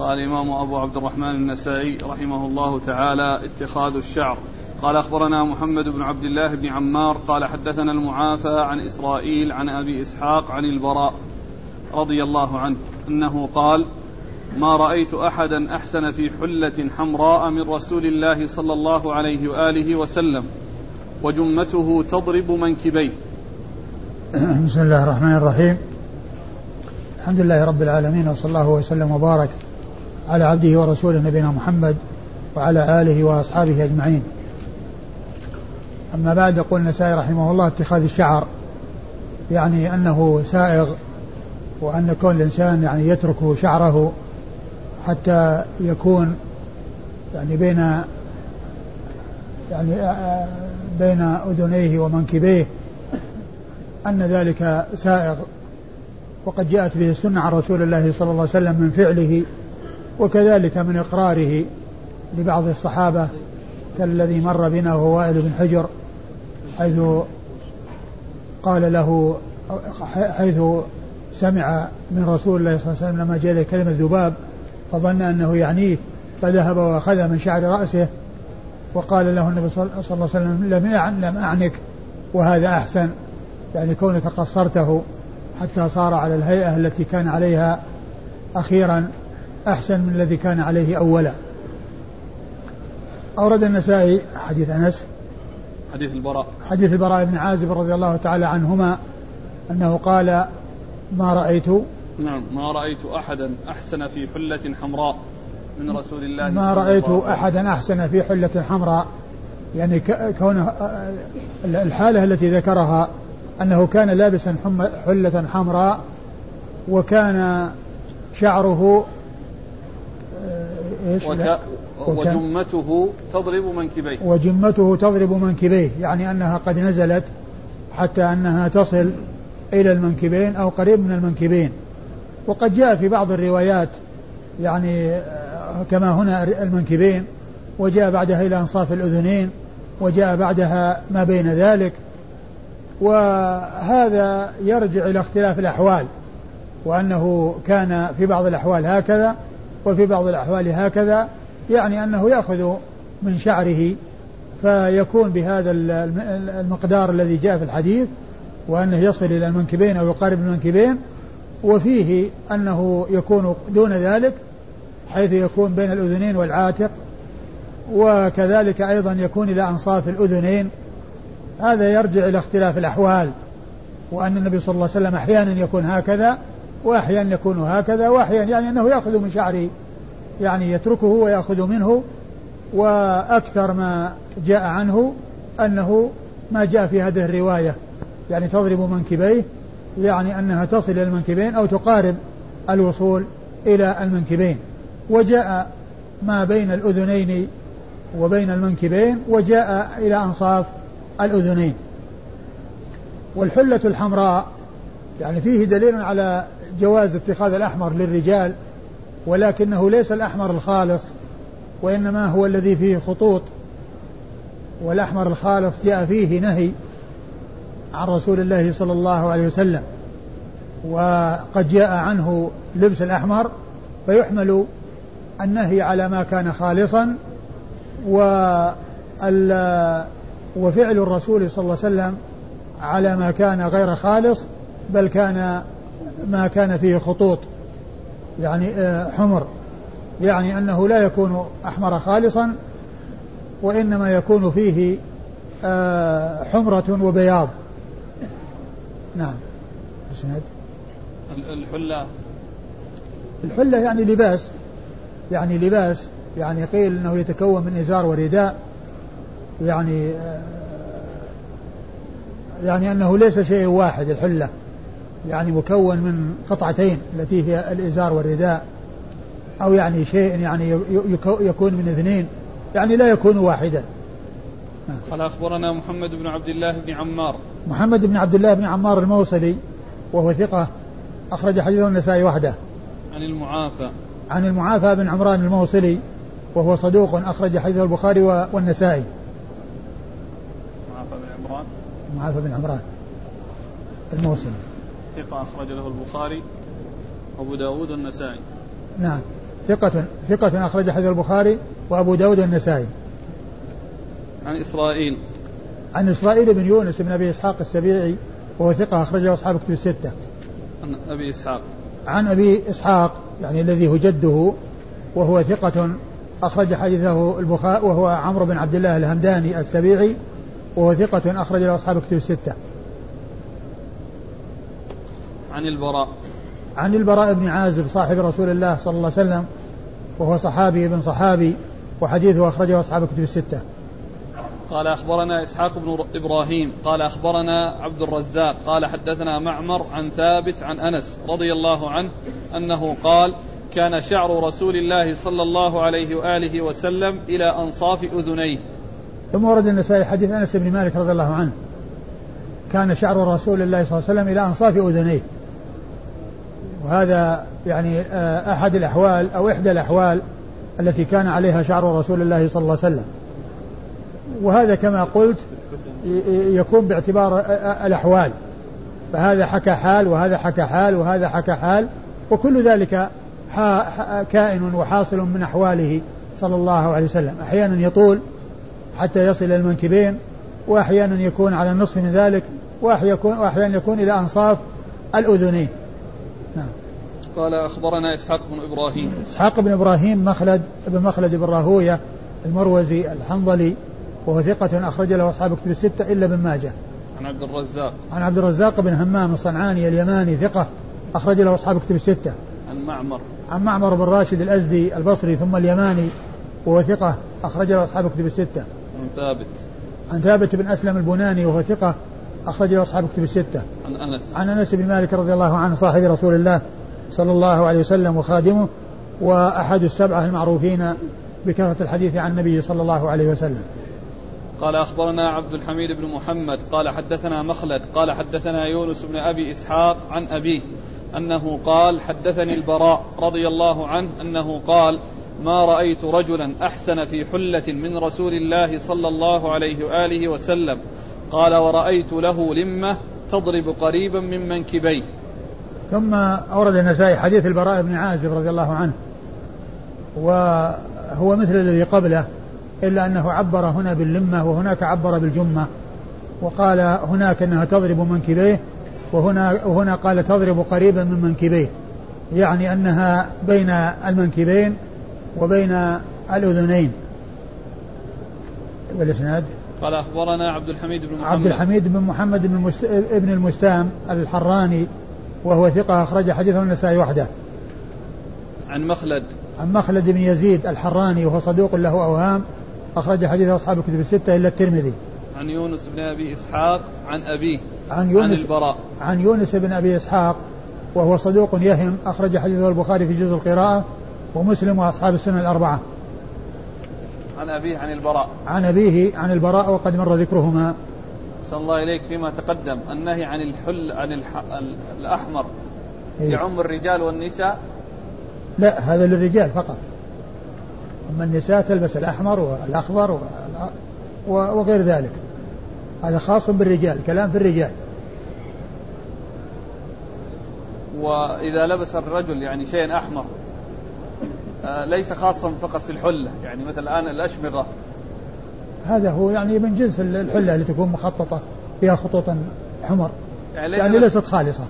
قال الإمام أبو عبد الرحمن النسائي رحمه الله تعالى اتخاذ الشعر. قال أخبرنا محمد بن عبد الله بن عمار قال حدثنا المعافى عن إسرائيل عن أبي إسحاق عن البراء رضي الله عنه أنه قال ما رأيت أحدا أحسن في حلة حمراء من رسول الله صلى الله عليه وآله وسلم وجمته تضرب منكبيه. بسم الله الرحمن الرحيم. الحمد لله رب العالمين وصلى الله وسلم وبارك على عبده ورسوله نبينا محمد وعلى آله وأصحابه أجمعين. أما بعد يقول النسائي رحمه الله اتخاذ الشعر يعني أنه سائغ وأن كون الإنسان يعني يترك شعره حتى يكون يعني بين يعني بين أذنيه ومنكبيه أن ذلك سائغ. وقد جاءت به السنة عن رسول الله صلى الله عليه وسلم من فعله وكذلك من إقراره لبعض الصحابة كالذي مر بنا وهو وائل بن حجر حيث قال له حيث سمع من رسول الله صلى الله عليه وسلم لما جاء كلمة ذباب فظن أنه يعنيه فذهب وأخذ من شعر رأسه وقال له النبي صلى الله عليه وسلم لم لم أعنك وهذا أحسن. يعني كونك قصرته حتى صار على الهيئة التي كان عليها أخيرا. أحسن من الذي كان عليه أولا. أورد النسائي حديث أنس. حديث البراء. حديث البراء بن عازب رضي الله تعالى عنهما أنه قال ما رأيت؟ نعم ما رأيت أحدا أحسن في حلة حمراء من رسول الله ما رأيت أحدا أحسن في حلة حمراء. يعني كونه الحالة التي ذكرها أنه كان لابسا حلة حمراء وكان شعره إيش وك... وجمته تضرب منكبيه. وجمته تضرب منكبيه يعني أنها قد نزلت حتى أنها تصل إلى المنكبين أو قريب من المنكبين. وقد جاء في بعض الروايات يعني كما هنا المنكبين وجاء بعدها إلى أنصاف الأذنين وجاء بعدها ما بين ذلك. وهذا يرجع إلى اختلاف الأحوال وأنه كان في بعض الأحوال هكذا وفي بعض الأحوال هكذا يعني أنه يأخذ من شعره فيكون بهذا المقدار الذي جاء في الحديث وأنه يصل إلى المنكبين أو يقارب المنكبين وفيه أنه يكون دون ذلك حيث يكون بين الأذنين والعاتق وكذلك أيضا يكون إلى أنصاف الأذنين. هذا يرجع إلى اختلاف الأحوال وأن النبي صلى الله عليه وسلم أحيانا يكون هكذا وأحيانا يكون هكذا وأحيانا يعني أنه يأخذ من شعره يعني يتركه ويأخذ منه وأكثر ما جاء عنه أنه ما جاء في هذه الرواية. يعني تضرب منكبيه يعني أنها تصل إلى المنكبين أو تقارب الوصول إلى المنكبين. وجاء ما بين الأذنين وبين المنكبين وجاء إلى أنصاف الأذنين. والحلة الحمراء يعني فيه دليل على جواز اتخاذ الأحمر للرجال ولكنه ليس الأحمر الخالص وإنما هو الذي فيه خطوط والأحمر الخالص جاء فيه نهي عن رسول الله صلى الله عليه وسلم وقد جاء عنه لبس الأحمر فيحمل النهي على ما كان خالصا وفعل الرسول صلى الله عليه وسلم على ما كان غير خالص بل كان ما كان فيه خطوط يعني آه، حمر يعني أنه لا يكون أحمر خالصا وإنما يكون فيه آه، حمرة وبياض. نعم. الحلة. الحلة يعني لباس يعني لباس يعني قيل إنه يتكون من إزار ورداء يعني آه، يعني أنه ليس شيء واحد الحلة. يعني مكون من قطعتين التي هي الإزار والرداء أو يعني شيء يعني يكون من اثنين يعني لا يكون واحدا. قال أخبرنا محمد بن عبد الله بن عمار. محمد بن عبد الله بن عمار الموصلي وهو ثقة أخرج حديثه النسائي وحده. عن المعافى. عن المعافى بن عمران الموصلي وهو صدوق أخرج حديثه البخاري والنسائي. معافى بن عمران. معافى بن عمران الموصلي. ثقة أخرج له البخاري وأبو داود والنسائي. نعم. ثقة ثقة أخرج حديث البخاري وأبو داود النسائي عن إسرائيل. عن إسرائيل بن يونس بن أبي إسحاق السبيعي وهو ثقة أخرجه أصحاب كتب الستة. عن أبي إسحاق. عن أبي إسحاق يعني الذي هو جده وهو ثقة أخرج حديثه البخاري وهو عمرو بن عبد الله الهمداني السبيعي وهو ثقة أخرج له أصحاب كتب الستة. عن البراء. عن البراء بن عازب صاحب رسول الله صلى الله عليه وسلم وهو صحابي ابن صحابي وحديثه أخرجه أصحاب كتب الستة. قال أخبرنا إسحاق بن إبراهيم قال أخبرنا عبد الرزاق قال حدثنا معمر عن ثابت عن أنس رضي الله عنه أنه قال كان شعر رسول الله صلى الله عليه وآله وسلم إلى أنصاف أذنيه. ثم ورد النسائي حديث أنس بن مالك رضي الله عنه. كان شعر رسول الله صلى الله عليه وسلم إلى أنصاف أذنيه. وهذا يعني آه، أحد الأحوال أو إحدى الأحوال التي كان عليها شعر رسول الله صلى الله عليه وسلم. وهذا كما قلت يكون باعتبار الأحوال. فهذا حكى حال وهذا حكى حال وهذا حكى حال وكل ذلك كائن وحاصل من أحواله صلى الله عليه وسلم. أحيانا يطول حتى يصل إلى المنكبين وأحيانا يكون على النصف من ذلك وأحيانا يكون إلى أنصاف الأذنين. قال أخبرنا إسحاق بن إبراهيم إسحاق بن إبراهيم مخلد بن مخلد بن راهوية المروزي الحنظلي وهو ثقة أخرج له أصحاب كتب الستة إلا ابن ماجه. عن عبد الرزاق. عن عبد الرزاق بن همام الصنعاني اليماني ثقة أخرج له أصحاب كتب الستة. عن معمر. عن معمر بن راشد الأزدي البصري ثم اليماني وهو ثقة أخرج له أصحاب كتب الستة. عن ثابت. عن ثابت بن أسلم البناني وهو ثقة أخرج له أصحاب كتب الستة. عن أنس. عن أنس بن مالك رضي الله عنه صاحب رسول الله صلى الله عليه وسلم وخادمه وأحد السبعة المعروفين بكثرة الحديث عن النبي صلى الله عليه وسلم. قال أخبرنا عبد الحميد بن محمد قال حدثنا مخلد قال حدثنا يونس بن أبي إسحاق عن أبيه أنه قال حدثني البراء رضي الله عنه أنه قال ما رأيت رجلا أحسن في حلة من رسول الله صلى الله عليه وآله وسلم قال ورأيت له لمة تضرب قريبا من منكبيه ثم أورد النسائي حديث البراء بن عازب رضي الله عنه وهو مثل الذي قبله إلا أنه عبر هنا باللمة وهناك عبر بالجمة وقال هناك أنها تضرب منكبيه وهنا وهنا قال تضرب قريبا من منكبيه يعني أنها بين المنكبين وبين الأذنين. والإسناد قال أخبرنا عبد الحميد بن محمد. عبد الحميد بن محمد بن المست... ابن المستام الحراني وهو ثقة أخرج حديثه النسائي وحده عن مخلد عن مخلد بن يزيد الحراني وهو صدوق له أوهام أخرج حديث أصحاب الكتب الستة إلا الترمذي. عن يونس بن أبي إسحاق عن أبيه عن يونس عن البراء عن يونس بن أبي إسحاق وهو صدوق يهم أخرج حديثه البخاري في جزء القراءة ومسلم وأصحاب السنة الأربعة. عن أبيه عن البراء. عن أبيه عن البراء وقد مر ذكرهما. صلى الله إليك فيما تقدم. النهي عن الحل عن الح... الأحمر إيه؟ يعم الرجال والنساء؟ لا هذا للرجال فقط. أما النساء تلبس الأحمر والأخضر وغير ذلك. هذا خاص بالرجال كلام في الرجال. وإذا لبس الرجل يعني شيء أحمر آه، ليس خاصا فقط في الحلة. يعني مثل الآن الأشمغة هذا هو يعني من جنس الحلة اللي تكون مخططة فيها خطوط حمر. يعني, يعني ليست خالصة.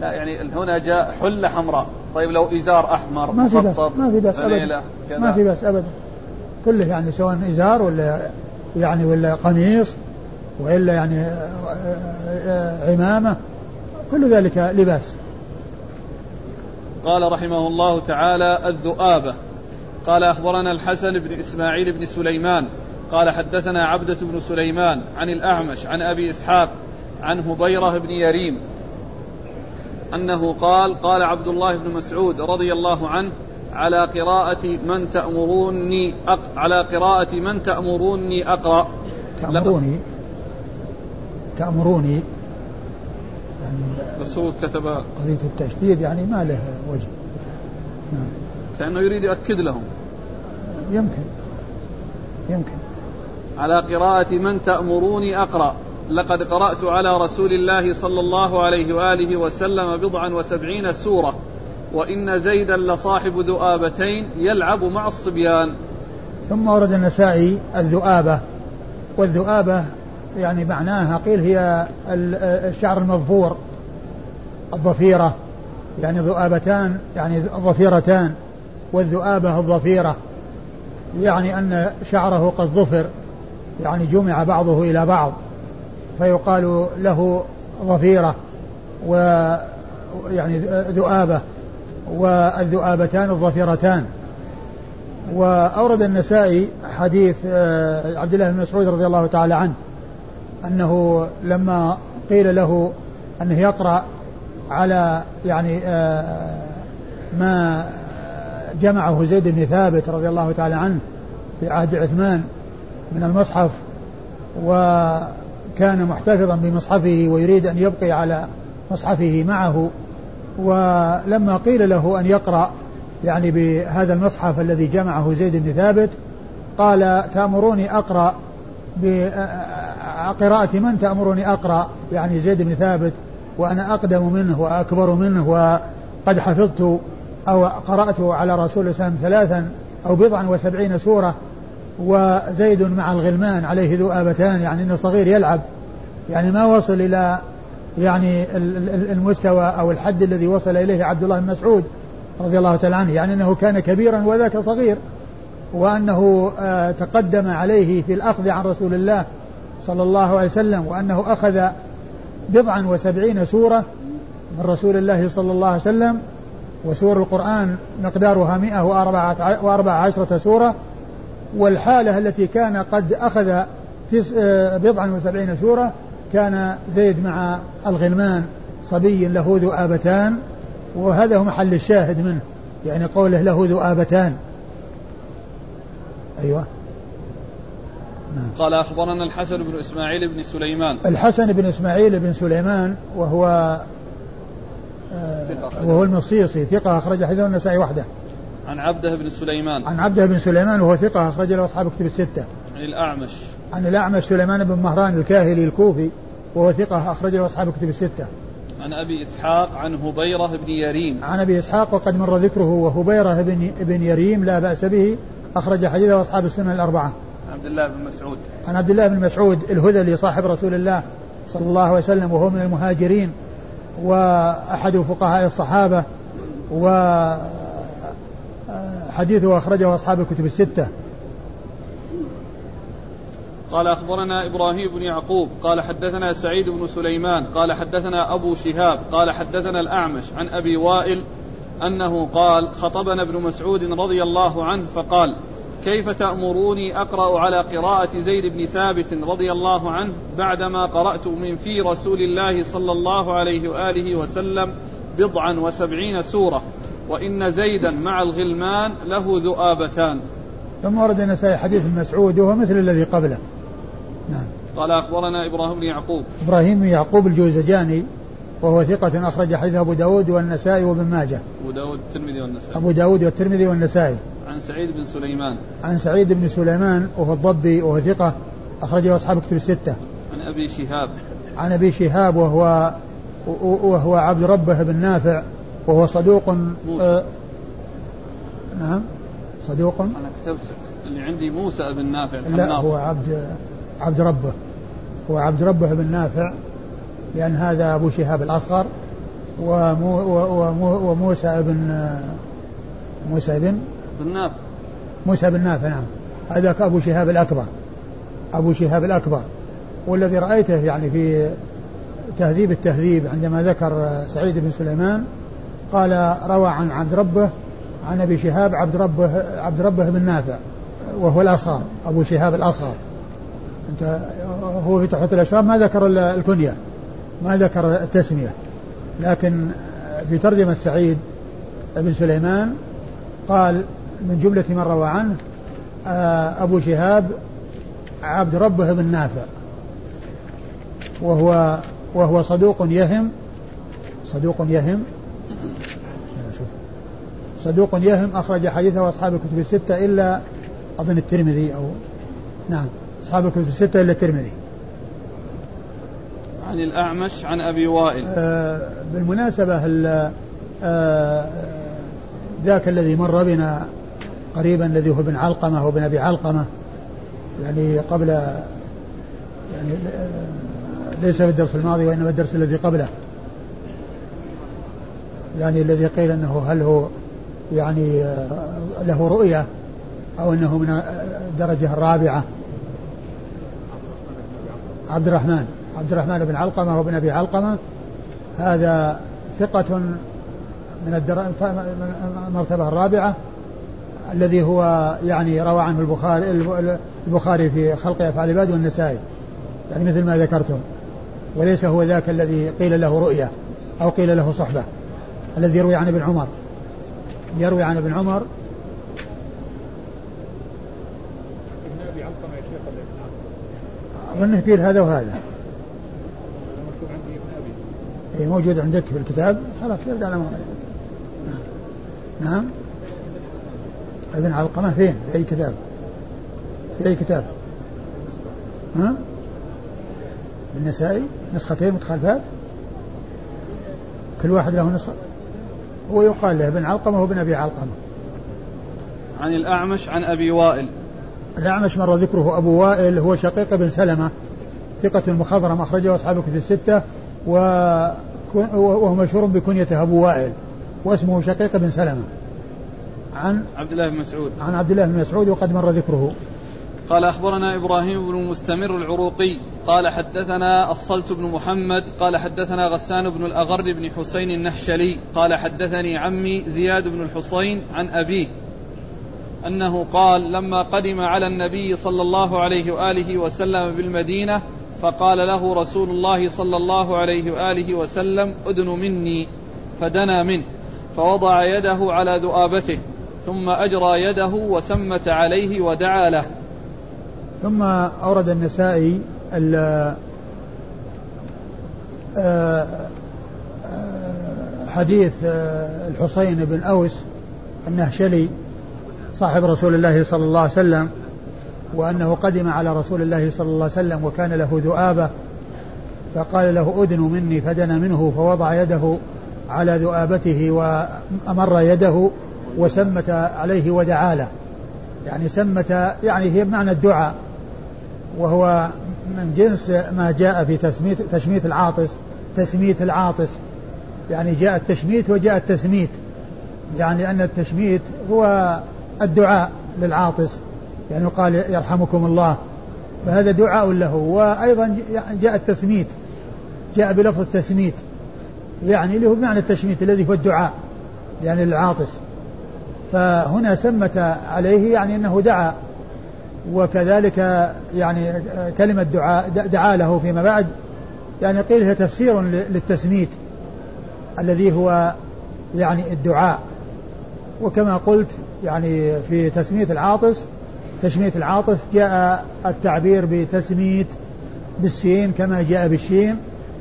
لا يعني هنا جاء حلة حمراء. طيب لو إزار أحمر ما في بس ما في بس أبدا. ما في بس أبدا. كله يعني سواء إزار ولا يعني ولا قميص وإلا يعني آه، آه، عمامة كل ذلك لباس. قال رحمه الله تعالى الذؤابة. قال أخبرنا الحسن بن إسماعيل بن سليمان قال حدثنا عبدة بن سليمان عن الأعمش عن أبي إسحاق عن هبيرة بن يريم أنه قال قال عبد الله بن مسعود رضي الله عنه على قراءة من تأمروني أق... على قراءة من تأمروني أقرأ. تأمروني؟ تأمروني؟ يعني بس هو كتب قضية التشديد يعني ما له وجه. نعم. كأنه يريد يؤكد لهم. يمكن. يمكن. على قراءة من تأمروني أقرأ. لقد قرأت على رسول الله صلى الله عليه وآله وسلم بضعا وسبعين سورة وإن زيدا لصاحب ذؤابتين يلعب مع الصبيان. ثم ورد النسائي الذؤابة والذؤابة يعني معناها قيل هي الشعر المظفور الضفيرة يعني ذؤابتان يعني ظفيرتان والذؤابة الظفيرة يعني أن شعره قد ظفر. يعني جمع بعضه إلى بعض فيقال له ظفيرة و يعني ذؤابة والذؤابتان الظفيرتان. وأورد النسائي حديث آه، عبد الله بن مسعود رضي الله تعالى عنه أنه لما قيل له أنه يقرأ على يعني آه، ما جمعه زيد بن ثابت رضي الله تعالى عنه في عهد عثمان من المصحف وكان محتفظا بمصحفه ويريد أن يبقي على مصحفه معه. ولما قيل له أن يقرأ يعني بهذا المصحف الذي جمعه زيد بن ثابت قال تأمروني أقرأ بقراءة من تأمرني أقرأ؟ يعني زيد بن ثابت وأنا أقدم منه وأكبر منه وقد حفظت أو قرأت على رسول الله ثلاثا أو بضعا وسبعين سورة. وزيد مع الغلمان عليه ذؤابتان يعني إنه صغير يلعب. يعني ما وصل إلى يعني المستوى أو الحد الذي وصل إليه عبد الله بن مسعود رضي الله تعالى عنه يعني إنه كان كبيرا وذاك صغير وأنه آه، تقدم عليه في الأخذ عن رسول الله صلى الله عليه وسلم وأنه أخذ بضعا وسبعين سورة من رسول الله صلى الله عليه وسلم وسور القرآن مقدارها مئة وأربعة عشرة سورة والحالة التي كان قد أخذ آه، بضعا وسبعين سورة كان زيد مع الغلمان صبي له ذؤابتان وهذا هو محل الشاهد منه يعني قوله له ذؤابتان أيوة. نعم. قال أخبرنا الحسن بن إسماعيل بن سليمان. الحسن بن إسماعيل بن سليمان وهو آه وهو المصيصي ثقة أخرج حديثه النسائي وحده. عن عبده بن سليمان. عن عبده بن سليمان وهو ثقة أخرج له أصحاب كتب الستة. عن الأعمش. عن الأعمش سليمان بن مهران الكاهلي الكوفي وهو ثقة أخرج له أصحاب كتب الستة. عن أبي إسحاق عن هبيرة بن يريم. عن أبي إسحاق وقد مر ذكره وهبيرة بن, بن يريم لا بأس به أخرج حديثه أصحاب السنن الأربعة. عبد الله بن مسعود. عن عبد الله بن مسعود الهذلي صاحب رسول الله صلى الله عليه وسلم وهو من المهاجرين وأحد فقهاء الصحابة و حديثه أخرجه أصحاب الكتب الستة. قال أخبرنا إبراهيم بن يعقوب قال حدثنا سعيد بن سليمان قال حدثنا أبو شهاب قال حدثنا الأعمش عن أبي وائل أنه قال خطبنا ابن مسعود رضي الله عنه فقال كيف تأمروني أقرأ على قراءة زيد بن ثابت رضي الله عنه بعدما قرأت من في رسول الله صلى الله عليه وآله وسلم بضعا وسبعين سورة؟ وإن زيدا مع الغلمان له ذؤابتان. ثم ورد النسائي حديث مسعود وهو مثل الذي قبله. نعم. قال أخبرنا إبراهيم بن يعقوب. إبراهيم بن يعقوب الجوزجاني وهو ثقة أخرج حديث أبو داود والنسائي وابن ماجه. أبو داود والترمذي والنسائي. أبو داود والترمذي والنسائي. عن سعيد بن سليمان. عن سعيد بن سليمان وهو الضبي وهو ثقة أخرجه أصحاب كتب الستة. عن أبي شهاب. عن أبي شهاب وهو وهو عبد ربه بن نافع وهو صدوق موسى. آه نعم صدوق. أنا كتبت اللي عندي موسى بن نافع لا هو عبد عبد ربه. هو عبد ربه بن نافع لأن هذا أبو شهاب الأصغر ومو ومو وموسى بن موسى بن بن نافع. موسى بن نافع نعم. هذاك أبو شهاب الأكبر أبو شهاب الأكبر. والذي رأيته يعني في تهذيب التهذيب عندما ذكر سعيد بن سليمان قال روى عن عبد ربه عن أبي شهاب عبد ربه عبد ربه بن نافع وهو الأصغر أبو شهاب الأصغر. أنت هو في تحفة الاشراف ما ذكر الكنية ما ذكر التسمية. لكن في ترجمة سعيد بن سليمان قال من جملة من روى عنه أبو شهاب عبد ربه بن نافع. وهو وهو صدوق يهم صدوق يهم صدوق يهم أخرج حديثه أصحاب الكتب الستة إلا أظن الترمذي أو نعم. أصحاب الكتب الستة إلا الترمذي. عن الأعمش عن أبي وائل. آه بالمناسبة آه ذاك الذي مر بنا قريبا الذي هو ابن علقمة وابن أبي علقمة يعني قبل يعني ليس في الدرس الماضي وإنما الدرس الذي قبله. يعني الذي قيل أنه هل هو يعني له رؤية أو أنه من الدرجة الرابعة عبد الرحمن. عبد الرحمن بن علقمة وابن أبي علقمة. هذا ثقة من المرتبة الرابعة الذي هو يعني روى عنه البخاري البخاري في خلق أفعال العباد والنسائي يعني مثل ما ذكرتم. وليس هو ذاك الذي قيل له رؤية أو قيل له صحبة. الذي يروي عن ابن عمر. يروي عن ابن عمر. أظنه قيل هذا وهذا. أي موجود عندك في الكتاب. خلاص يرجع على نعم. ابن علقمة فين؟ في أي كتاب؟ في أي كتاب؟ ها؟ النسائي نسختين متخالفات؟ كل واحد له نسخة؟ هو يقال له ابن علقمة وابن أبي علقمة. عن الأعمش عن أبي وائل. الأعمش مر ذكره أبو وائل هو شقيق بن سلمة ثقة مخضرم أخرجه أصحاب الكتب الستة وهو مشهور بكنيته أبو وائل واسمه شقيق بن سلمة. عن عبد الله بن مسعود. عن عبد الله بن مسعود وقد مر ذكره. قال أخبرنا إبراهيم بن مستمر العروقي قال حدثنا الصلت بن محمد قال حدثنا غسان بن الأغر بن حسين النهشلي قال حدثني عمي زياد بن الحصين عن أبيه أنه قال لما قدم على النبي صلى الله عليه وآله وسلم بالمدينة فقال له رسول الله صلى الله عليه وآله وسلم أدن مني فدنا منه فوضع يده على ذؤابته ثم أجرى يده وسمت عليه ودعا له. ثم أورد النسائي آه، حديث آه، الحسين بن أوس النهشلي صاحب رسول الله صلى الله عليه وسلم وأنه قدم على رسول الله صلى الله عليه وسلم وكان له ذؤابة فقال له أدن مني فدن منه فوضع يده على ذؤابته وأمر يده وسمت عليه ودعا له. يعني سمت يعني هي بمعنى الدعاء. وهو من جنس ما جاء في تسميت تشميت العاطس تسميت العاطس. يعني جاء التشميت وجاء التسميت. يعني أن التشميت هو الدعاء للعاطس. يعني قال يرحمكم الله. فهذا دعاء له. وأيضا جاء التسميت. جاء بلفظ التسميت. يعني اللي هو بمعنى التشميت الذي هو الدعاء. يعني للعاطس. فهنا سمت عليه يعني أنه دعا. وكذلك يعني كلمة دعاء دعا له فيما بعد يعني قيل هي تفسير للتسميت الذي هو يعني الدعاء. وكما قلت يعني في تسمية العاطس تسمية العاطس جاء التعبير بتسميت بالسين كما جاء بالشين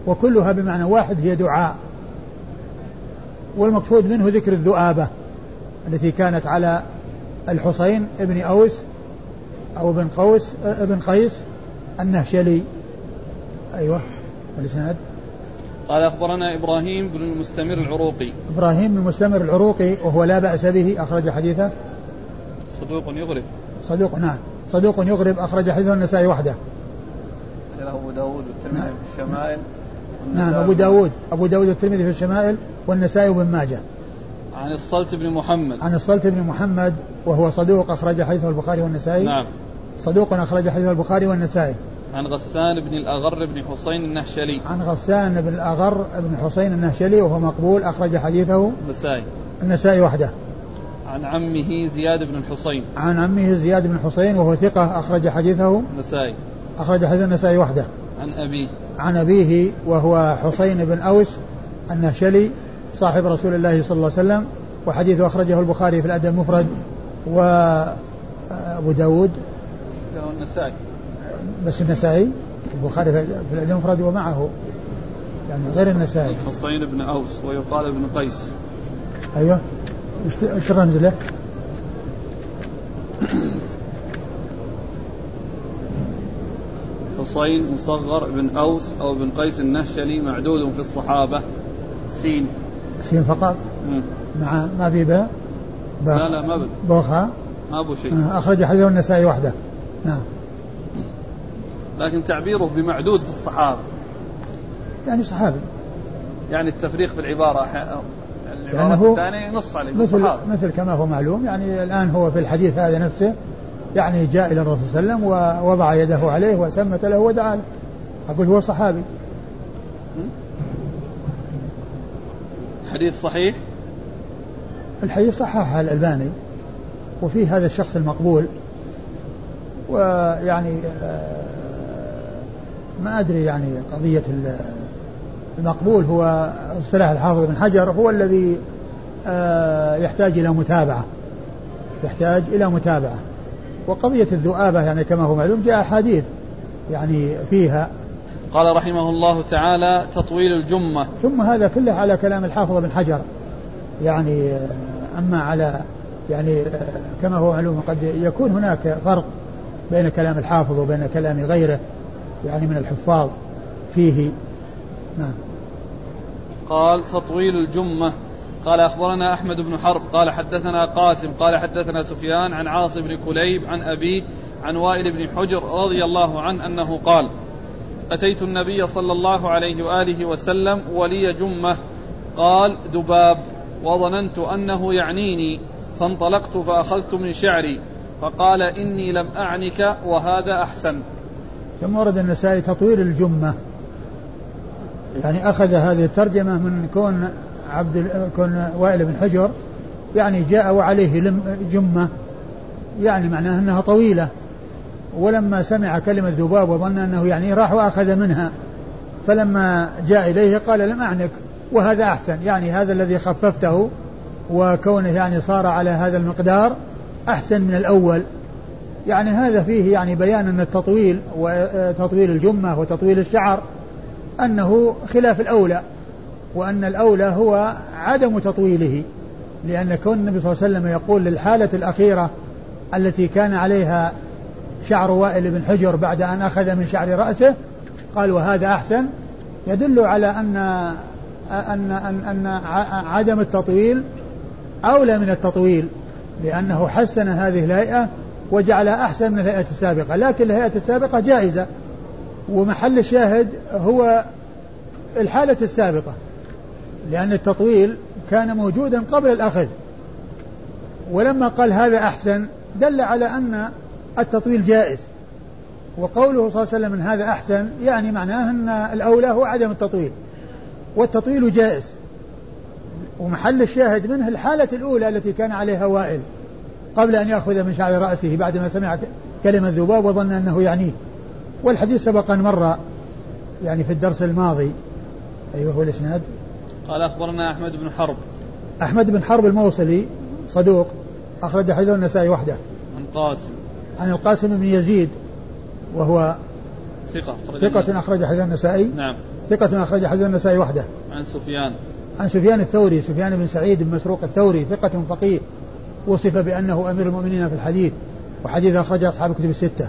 وكلها بمعنى واحد هي دعاء. والمقصود منه ذكر الذؤابة التي كانت على الحسين ابن أوس أو ابن قوس ابن قيس النهشلي. أيوه الإسناد قال أخبرنا إبراهيم بن المستمر العروقي. إبراهيم بن المستمر العروقي وهو لا بأس به أخرج حديثه. صدوق يغرب. صدوق نعم. صدوق يغرب أخرج حديثه النسائي وحده. أبو داود والترمذي نعم. في الشمائل. نعم أبو داود أبو داود والترمذي في الشمائل والنسائي وابن ماجه. عن الصلت بن محمد. عن الصلت بن محمد وهو صدوق أخرج حديثه البخاري والنسائي. نعم. صدوق أخرج حديثه البخاري والنسائي. عن غسان بن الأغر بن حسين النهشلي عن غسان بن الأغر بن حسين النهشلي وهو مقبول أخرج حديثه النسائي. النسائي وحده. عن عمه زياد بن الحسين. عن عمه زياد بن الحسين وهو ثقة أخرج حديثه النسائي. أخرج حديث النسائي وحده. عن أبيه. عن أبيه وهو حسين بن أوس النهشلي صاحب رسول الله صلى الله عليه وسلم وحديثه أخرجه البخاري في الأدب المفرد وأبو داود له النسائي بس النسائي؟ البخاري في الأدب المفرد ومعه. يعني غير النسائي. حصين بن أوس ويقال ابن قيس. أيوه. إيش الرمز له؟ حصين مصغر بن أوس أو بن قيس النهشلي معدود في الصحابة. سين. سين فقط؟ مع ما في باء؟ لا لا ما بد ما أبو شيء. آه، أخرج حديث النسائي وحده. نعم. لكن تعبيره بمعدود في الصحابة. يعني صحابي. يعني التفريق في العبارة يعني العبارة الثانية نص عليه مثل, مثل كما هو معلوم يعني الآن هو في الحديث هذا نفسه يعني جاء إلى الرسول صلى الله عليه وسلم ووضع يده عليه وسمت له ودعا له. أقول هو صحابي. حديث صحيح؟ الحديث صححه الألباني وفيه هذا الشخص المقبول. ويعني آه، ما أدري يعني قضية المقبول هو اصطلاح الحافظ بن حجر هو الذي آه، يحتاج إلى متابعة يحتاج إلى متابعة. وقضية الذؤابة يعني كما هو معلوم جاء أحاديث يعني فيها. قال رحمه الله تعالى تطويل الجمة. ثم هذا كله على كلام الحافظ بن حجر. يعني آه، أما على يعني كما هو معلوم قد يكون هناك فرق. بين كلام الحافظ وبين كلام غيره يعني من الحفاظ فيه. نعم. قال تطويل الجمة. قال أخبرنا أحمد بن حرب. قال حدثنا قاسم. قال حدثنا سفيان عن عاصم بن كليب عن أبيه عن وائل بن حجر رضي الله عنه أنه قال أتيت النبي صلى الله عليه وآله وسلم ولي جمة. قال دباب وظننت أنه يعنيني فانطلقت فأخذت من شعري. فقال إني لم أعنك وهذا أحسن. ثم ورد النسائي تطوير الجمة. يعني أخذ هذه الترجمة من كون عبد كون وائل بن حجر يعني جاء وعليه جمة. يعني معناه أنها طويلة. ولما سمع كلمة ذباب وظن أنه يعني راح وأخذ منها. فلما جاء إليه قال لم أعنك وهذا أحسن. يعني هذا الذي خففته وكونه يعني صار على هذا المقدار. أحسن من الأول. يعني هذا فيه يعني بيان أن التطويل وتطويل الجمة وتطويل الشعر أنه خلاف الأولى وأن الأولى هو عدم تطويله لأن كون النبي صلى الله عليه وسلم يقول للحالة الأخيرة التي كان عليها شعر وائل بن حجر بعد أن أخذ من شعر رأسه قال وهذا أحسن يدل على أن أن أن, أن عدم التطويل أولى من التطويل. لأنه حسن هذه الهيئة وجعلها أحسن من الهيئة السابقة لكن الهيئة السابقة جائزة ومحل الشاهد هو الحالة السابقة لأن التطويل كان موجودا قبل الأخذ. ولما قال هذا أحسن دل على أن التطويل جائز. وقوله صلى الله عليه وسلم هذا أحسن يعني معناه أن الأولى هو عدم التطويل. والتطويل جائز. ومحل الشاهد منه الحالة الأولى التي كان عليها وائل قبل أن يأخذ من شعر رأسه بعد ما سمع كلمة ذباب وظن أنه يعنيه والحديث سبق أن مر يعني في الدرس الماضي. أيوه هو الإسناد. قال أخبرنا أحمد بن حرب. أحمد بن حرب الموصلي صدوق أخرج حديث النسائي وحده. عن قاسم. عن القاسم بن يزيد وهو ثقة ثقة أخرج حديث النسائي. نعم. ثقة أخرج حديث النسائي وحده. عن سفيان. عن سفيان الثوري سفيان بن سعيد بن مسروق الثوري ثقة فقيه وصف بأنه أمير المؤمنين في الحديث وحديث أخرج أصحاب الكتب الستة.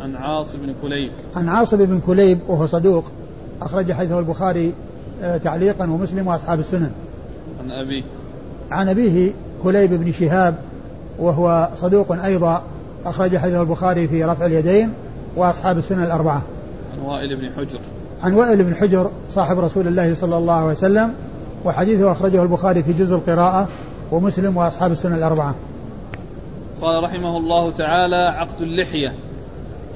عن عاصم بن كليب. عن عاصم بن كليب وهو صدوق أخرج حديثه البخاري آه، تعليقا ومسلم وأصحاب السنن. عن أبيه. عن أبيه كليب بن شهاب وهو صدوق أيضا أخرج حديثه البخاري في رفع اليدين وأصحاب السنن الأربعة. عن وائل بن حجر. عن وائل بن حجر صاحب رسول الله صلى الله عليه وسلم وحديثه أخرجه البخاري في جزء القراءة ومسلم وأصحاب السنن الأربعة. قال رحمه الله تعالى عقد اللحية.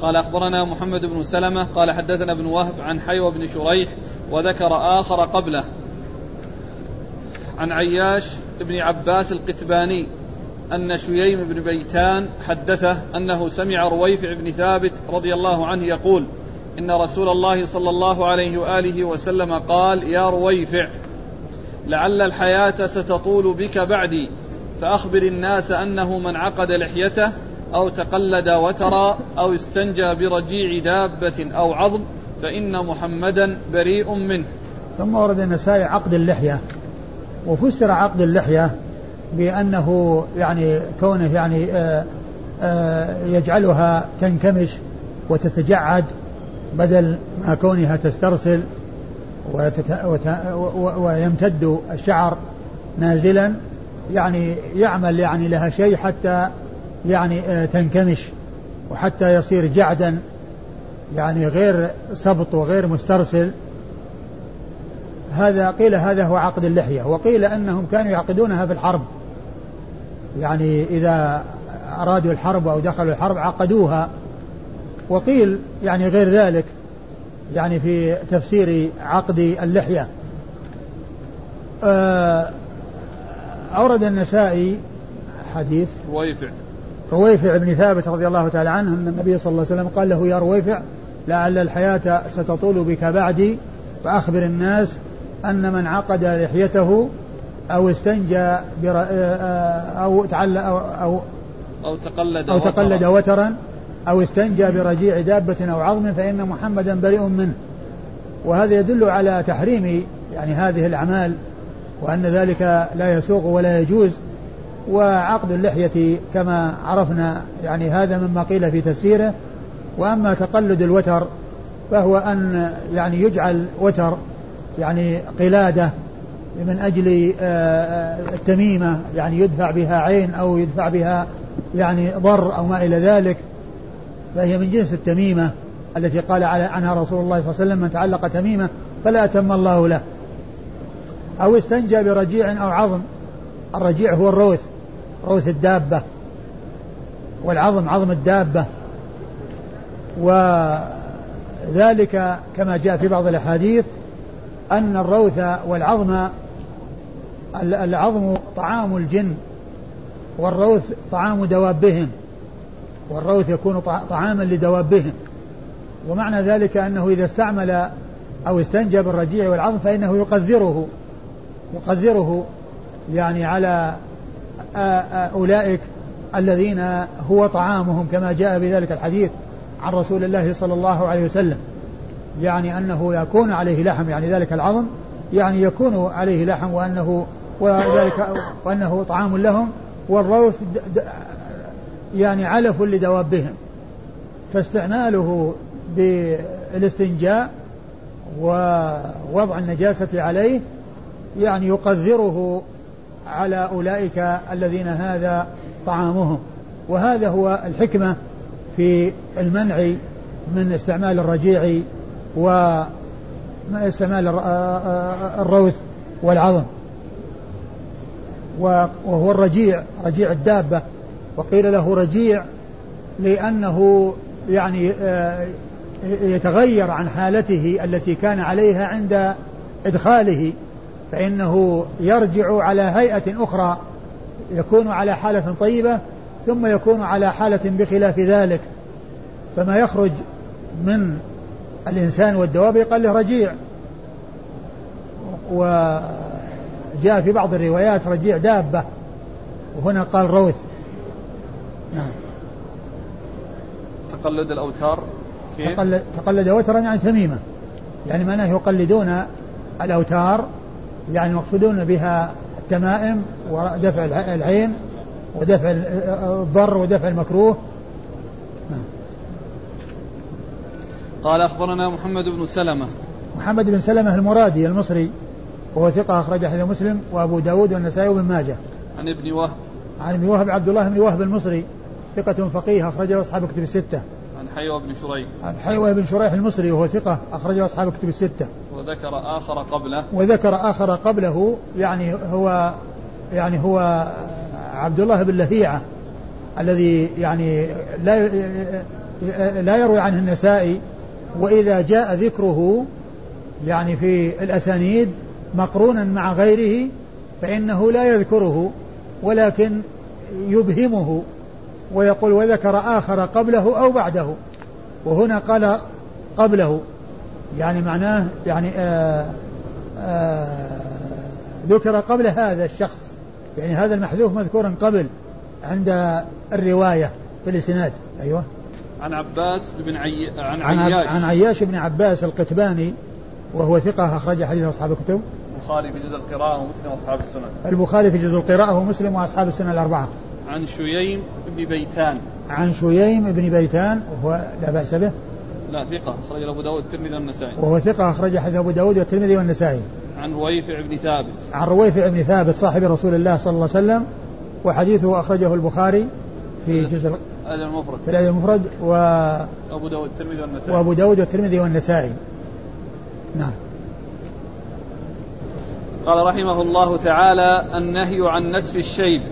قال أخبرنا محمد بن سلمة قال حدثنا ابن وهب عن حيوى بن شريح وذكر آخر قبله. عن عياش بن عباس القتباني أن شييم بن بيتان حدثه أنه سمع رويفع بن ثابت رضي الله عنه يقول إن رسول الله صلى الله عليه وآله وسلم قال يا رويفع لعل الحياة ستطول بك بعدي فأخبر الناس أنه من عقد لحيته أو تقلد وترى أو استنجى برجيع دابة أو عظم فإن محمدا بريء منه. ثم ورد النسائي عقد اللحية وفسر عقد اللحية بأنه يعني كونه يعني آآ آآ يجعلها تنكمش وتتجعد بدل ما كونها تسترسل وتت... وت... ويمتد الشعر نازلا. يعني يعمل يعني لها شيء حتى يعني آه، تنكمش وحتى يصير جعدا يعني غير سبط وغير مسترسل. هذا قيل هذا هو عقد اللحية وقيل أنهم كانوا يعقدونها في الحرب. يعني إذا أرادوا الحرب أو دخلوا الحرب عقدوها وقيل يعني غير ذلك. يعني في تفسير عقد اللحية آه، أورد النسائي حديث رويفع رويفع بن ثابت رضي الله تعالى عنه أن النبي صلى الله عليه وسلم قال له يا رويفع لعل الحياة ستطول بك بعدي فأخبر الناس أن من عقد لحيته أو استنجى. آه، آه، أو تعلق أو, أو أو تقلد أو تقلد وترا أو استنجى برجيع دابة أو عظم فإن محمدا بريء منه. وهذا يدل على تحريم يعني هذه الأعمال وأن ذلك لا يسوق ولا يجوز. وعقد اللحية كما عرفنا يعني هذا مما قيل في تفسيره. وأما تقلد الوتر فهو أن يعني يجعل وتر يعني قلادة من أجل آه، آه، التميمة يعني يدفع بها عين أو يدفع بها يعني ضر أو ما إلى ذلك. فهي من جنس التميمة التي قال عنها رسول الله صلى الله عليه وسلم من تعلق تميمة فلا أتم الله له. أو استنجى برجيع أو عظم. الرجيع هو الروث روث الدابة. والعظم عظم الدابة. وذلك كما جاء في بعض الأحاديث أن الروث والعظم العظم طعام الجن والروث طعام دوابهم. والروث يكون طعاما لدوابهم. ومعنى ذلك أنه إذا استعمل أو استنجى بالرجيع والعظم فإنه يقذره. يقذره يعني على أولئك الذين هو طعامهم كما جاء بذلك الحديث عن رسول الله صلى الله عليه وسلم. يعني أنه يكون عليه لحم يعني ذلك العظم يعني يكون عليه لحم وأنه وذلك وأنه طعام لهم. والروث يعني علف لدوابهم فاستعماله بالاستنجاء ووضع النجاسة عليه يعني يقذره على أولئك الذين هذا طعامهم. وهذا هو الحكمة في المنع من استعمال الرجيع واستعمال الروث والعظم. وهو الرجيع رجيع الدابة. وقيل له رجيع لأنه يعني آه، يتغير عن حالته التي كان عليها عند إدخاله فإنه يرجع على هيئة أخرى يكون على حالة طيبة ثم يكون على حالة بخلاف ذلك. فما يخرج من الإنسان والدواب يقال له رجيع. وجاء في بعض الروايات رجيع دابة وهنا قال روث. نعم. تقلد الأوتار كيف؟ تقلد, تقلد وترا يعني تميمة. يعني معناه يقلدون الأوتار يعني المقصودون بها التمائم ودفع العين ودفع الضر ودفع المكروه. نعم. قال أخبرنا محمد بن سلمة. محمد بن سلمة المرادي المصري وهو ثقة أخرج حديث مسلم وأبو داود والنسائي وابن ماجه. عن ابن وهب. عن ابن وهب عبد الله بن وهب المصري. ثقة فقيه أخرج له أصحاب كتب الستة. عن حيوة بن شريح. عن حيوة بن شريح المصري وهو ثقة أخرجه أصحاب كتب الستة. وذكر آخر قبله. وذكر آخر قبله يعني هو يعني هو عبد الله بن لهيعة الذي يعني لا لا يروي عنه النسائي وإذا جاء ذكره يعني في الأسانيد مقرونا مع غيره فإنه لا يذكره ولكن يبهمه. ويقول وذكر آخر قبله أو بعده. وهنا قال قبله. يعني معناه يعني آآ آآ ذكر قبل هذا الشخص. يعني هذا المحذوف مذكور قبل عند الرواية في الإسناد. أيوه. عن عباس بن عي... عن عياش. عن عياش بن عباس القتباني وهو ثقة أخرج حديث أصحاب الكتب. البخاري في جزء القراءة ومسلم وأصحاب السنن. البخاري في جزء القراءة ومسلم وأصحاب السنن الأربعة. عن شييم بن بيتان. عن شييم بن بيتان وهو لا بأس به. لا ثقة أخرج أبو داود والترمذي والنسائي. وهو ثقة أخرج حديث أبو داود والترمذي والنسائي. عن رويفع بن ثابت. عن رويفع بن ثابت صاحب رسول الله صلى الله عليه وسلم وحديثه أخرجه البخاري في جزء الأدب المفرد. في الأدب المفرد و أبو داود الترمذي والنسائي. وأبو داود والترمذي والنسائي. نعم. قال رحمه الله تعالى النهي عن نتف الشيب.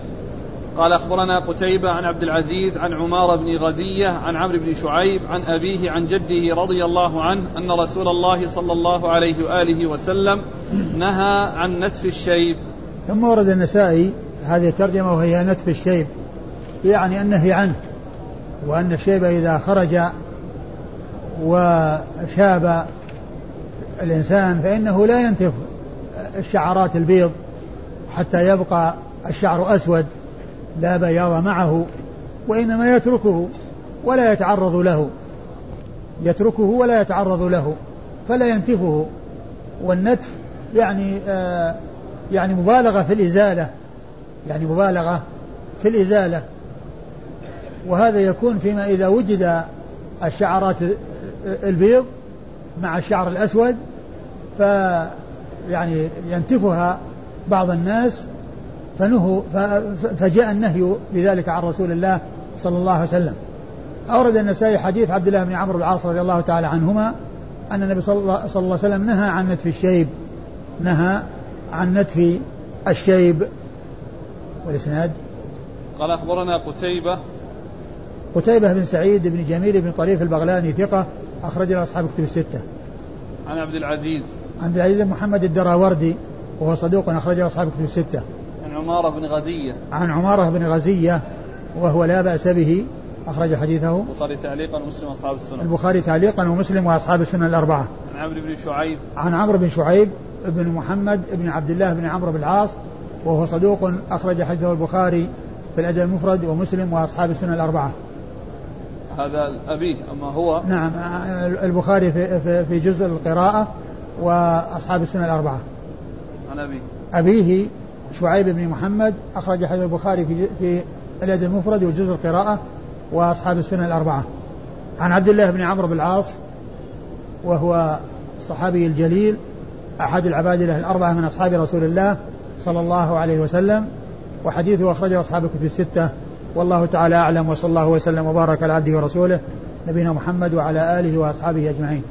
قال أخبرنا قتيبة عن عبد العزيز عن عمار بن غزية عن عمرو بن شعيب عن أبيه عن جده رضي الله عنه أن رسول الله صلى الله عليه وآله وسلم نهى عن نتف الشيب. ثم ورد النسائي هذه الترجمة وهي نتف الشيب يعني النهي عنه وأن الشيب إذا خرج وشاب الإنسان فإنه لا ينتف الشعرات البيض حتى يبقى الشعر أسود. لا بياض معه وإنما يتركه ولا يتعرض له. يتركه ولا يتعرض له فلا ينتفه. والنتف يعني آه يعني مبالغة في الإزالة يعني مبالغة في الإزالة. وهذا يكون فيما إذا وجد الشعرات البيض مع الشعر الأسود ف يعني ينتفها بعض الناس فنهوا فجاء النهي بذلك عن رسول الله صلى الله عليه وسلم. أورد النسائي حديث عبد الله بن عمرو العاص رضي الله تعالى عنهما أن النبي صلى الله, صلى الله عليه وسلم نهى عن نتف الشيب. نهى عن نتف الشيب. والإسناد؟ قال أخبرنا قتيبة. قتيبة بن سعيد بن جميل بن طريف البغلاني ثقة أخرج له أصحاب كتب الستة. عن عبد العزيز. عن عبد العزيز محمد الدراوردي وهو صدوق أخرجه أصحاب كتب الستة. عمارة بن غزية. عن عمارة بن غزية وهو لا بأس به أخرج حديثه. البخاري تعليقا ومسلم وأصحاب السنن البخاري تعليقا ومسلم وأصحاب السنن الأربعة. عن عمرو بن شعيب. عن عمرو بن شعيب بن محمد بن عبد الله بن عمرو بن العاص وهو صدوق أخرج حديثه البخاري في الأدب المفرد ومسلم وأصحاب السنن الأربعة. هذا أبيه أما هو؟ نعم البخاري في, في, جزء القراءة وأصحاب السنن الأربعة. عن أبيه. أبيه شعيب بن محمد أخرج حديث البخاري في في الأدب المفرد وجزء القراءة وأصحاب السنن الأربعة. عن عبد الله بن عمرو بن العاص وهو الصحابي الجليل أحد العبادلة الأربعة من أصحاب رسول الله صلى الله عليه وسلم وحديثه أخرجه أصحاب الكتب الستة. والله تعالى أعلم وصلى الله وسلم وبارك على عبده ورسوله نبينا محمد وعلى آله وأصحابه أجمعين.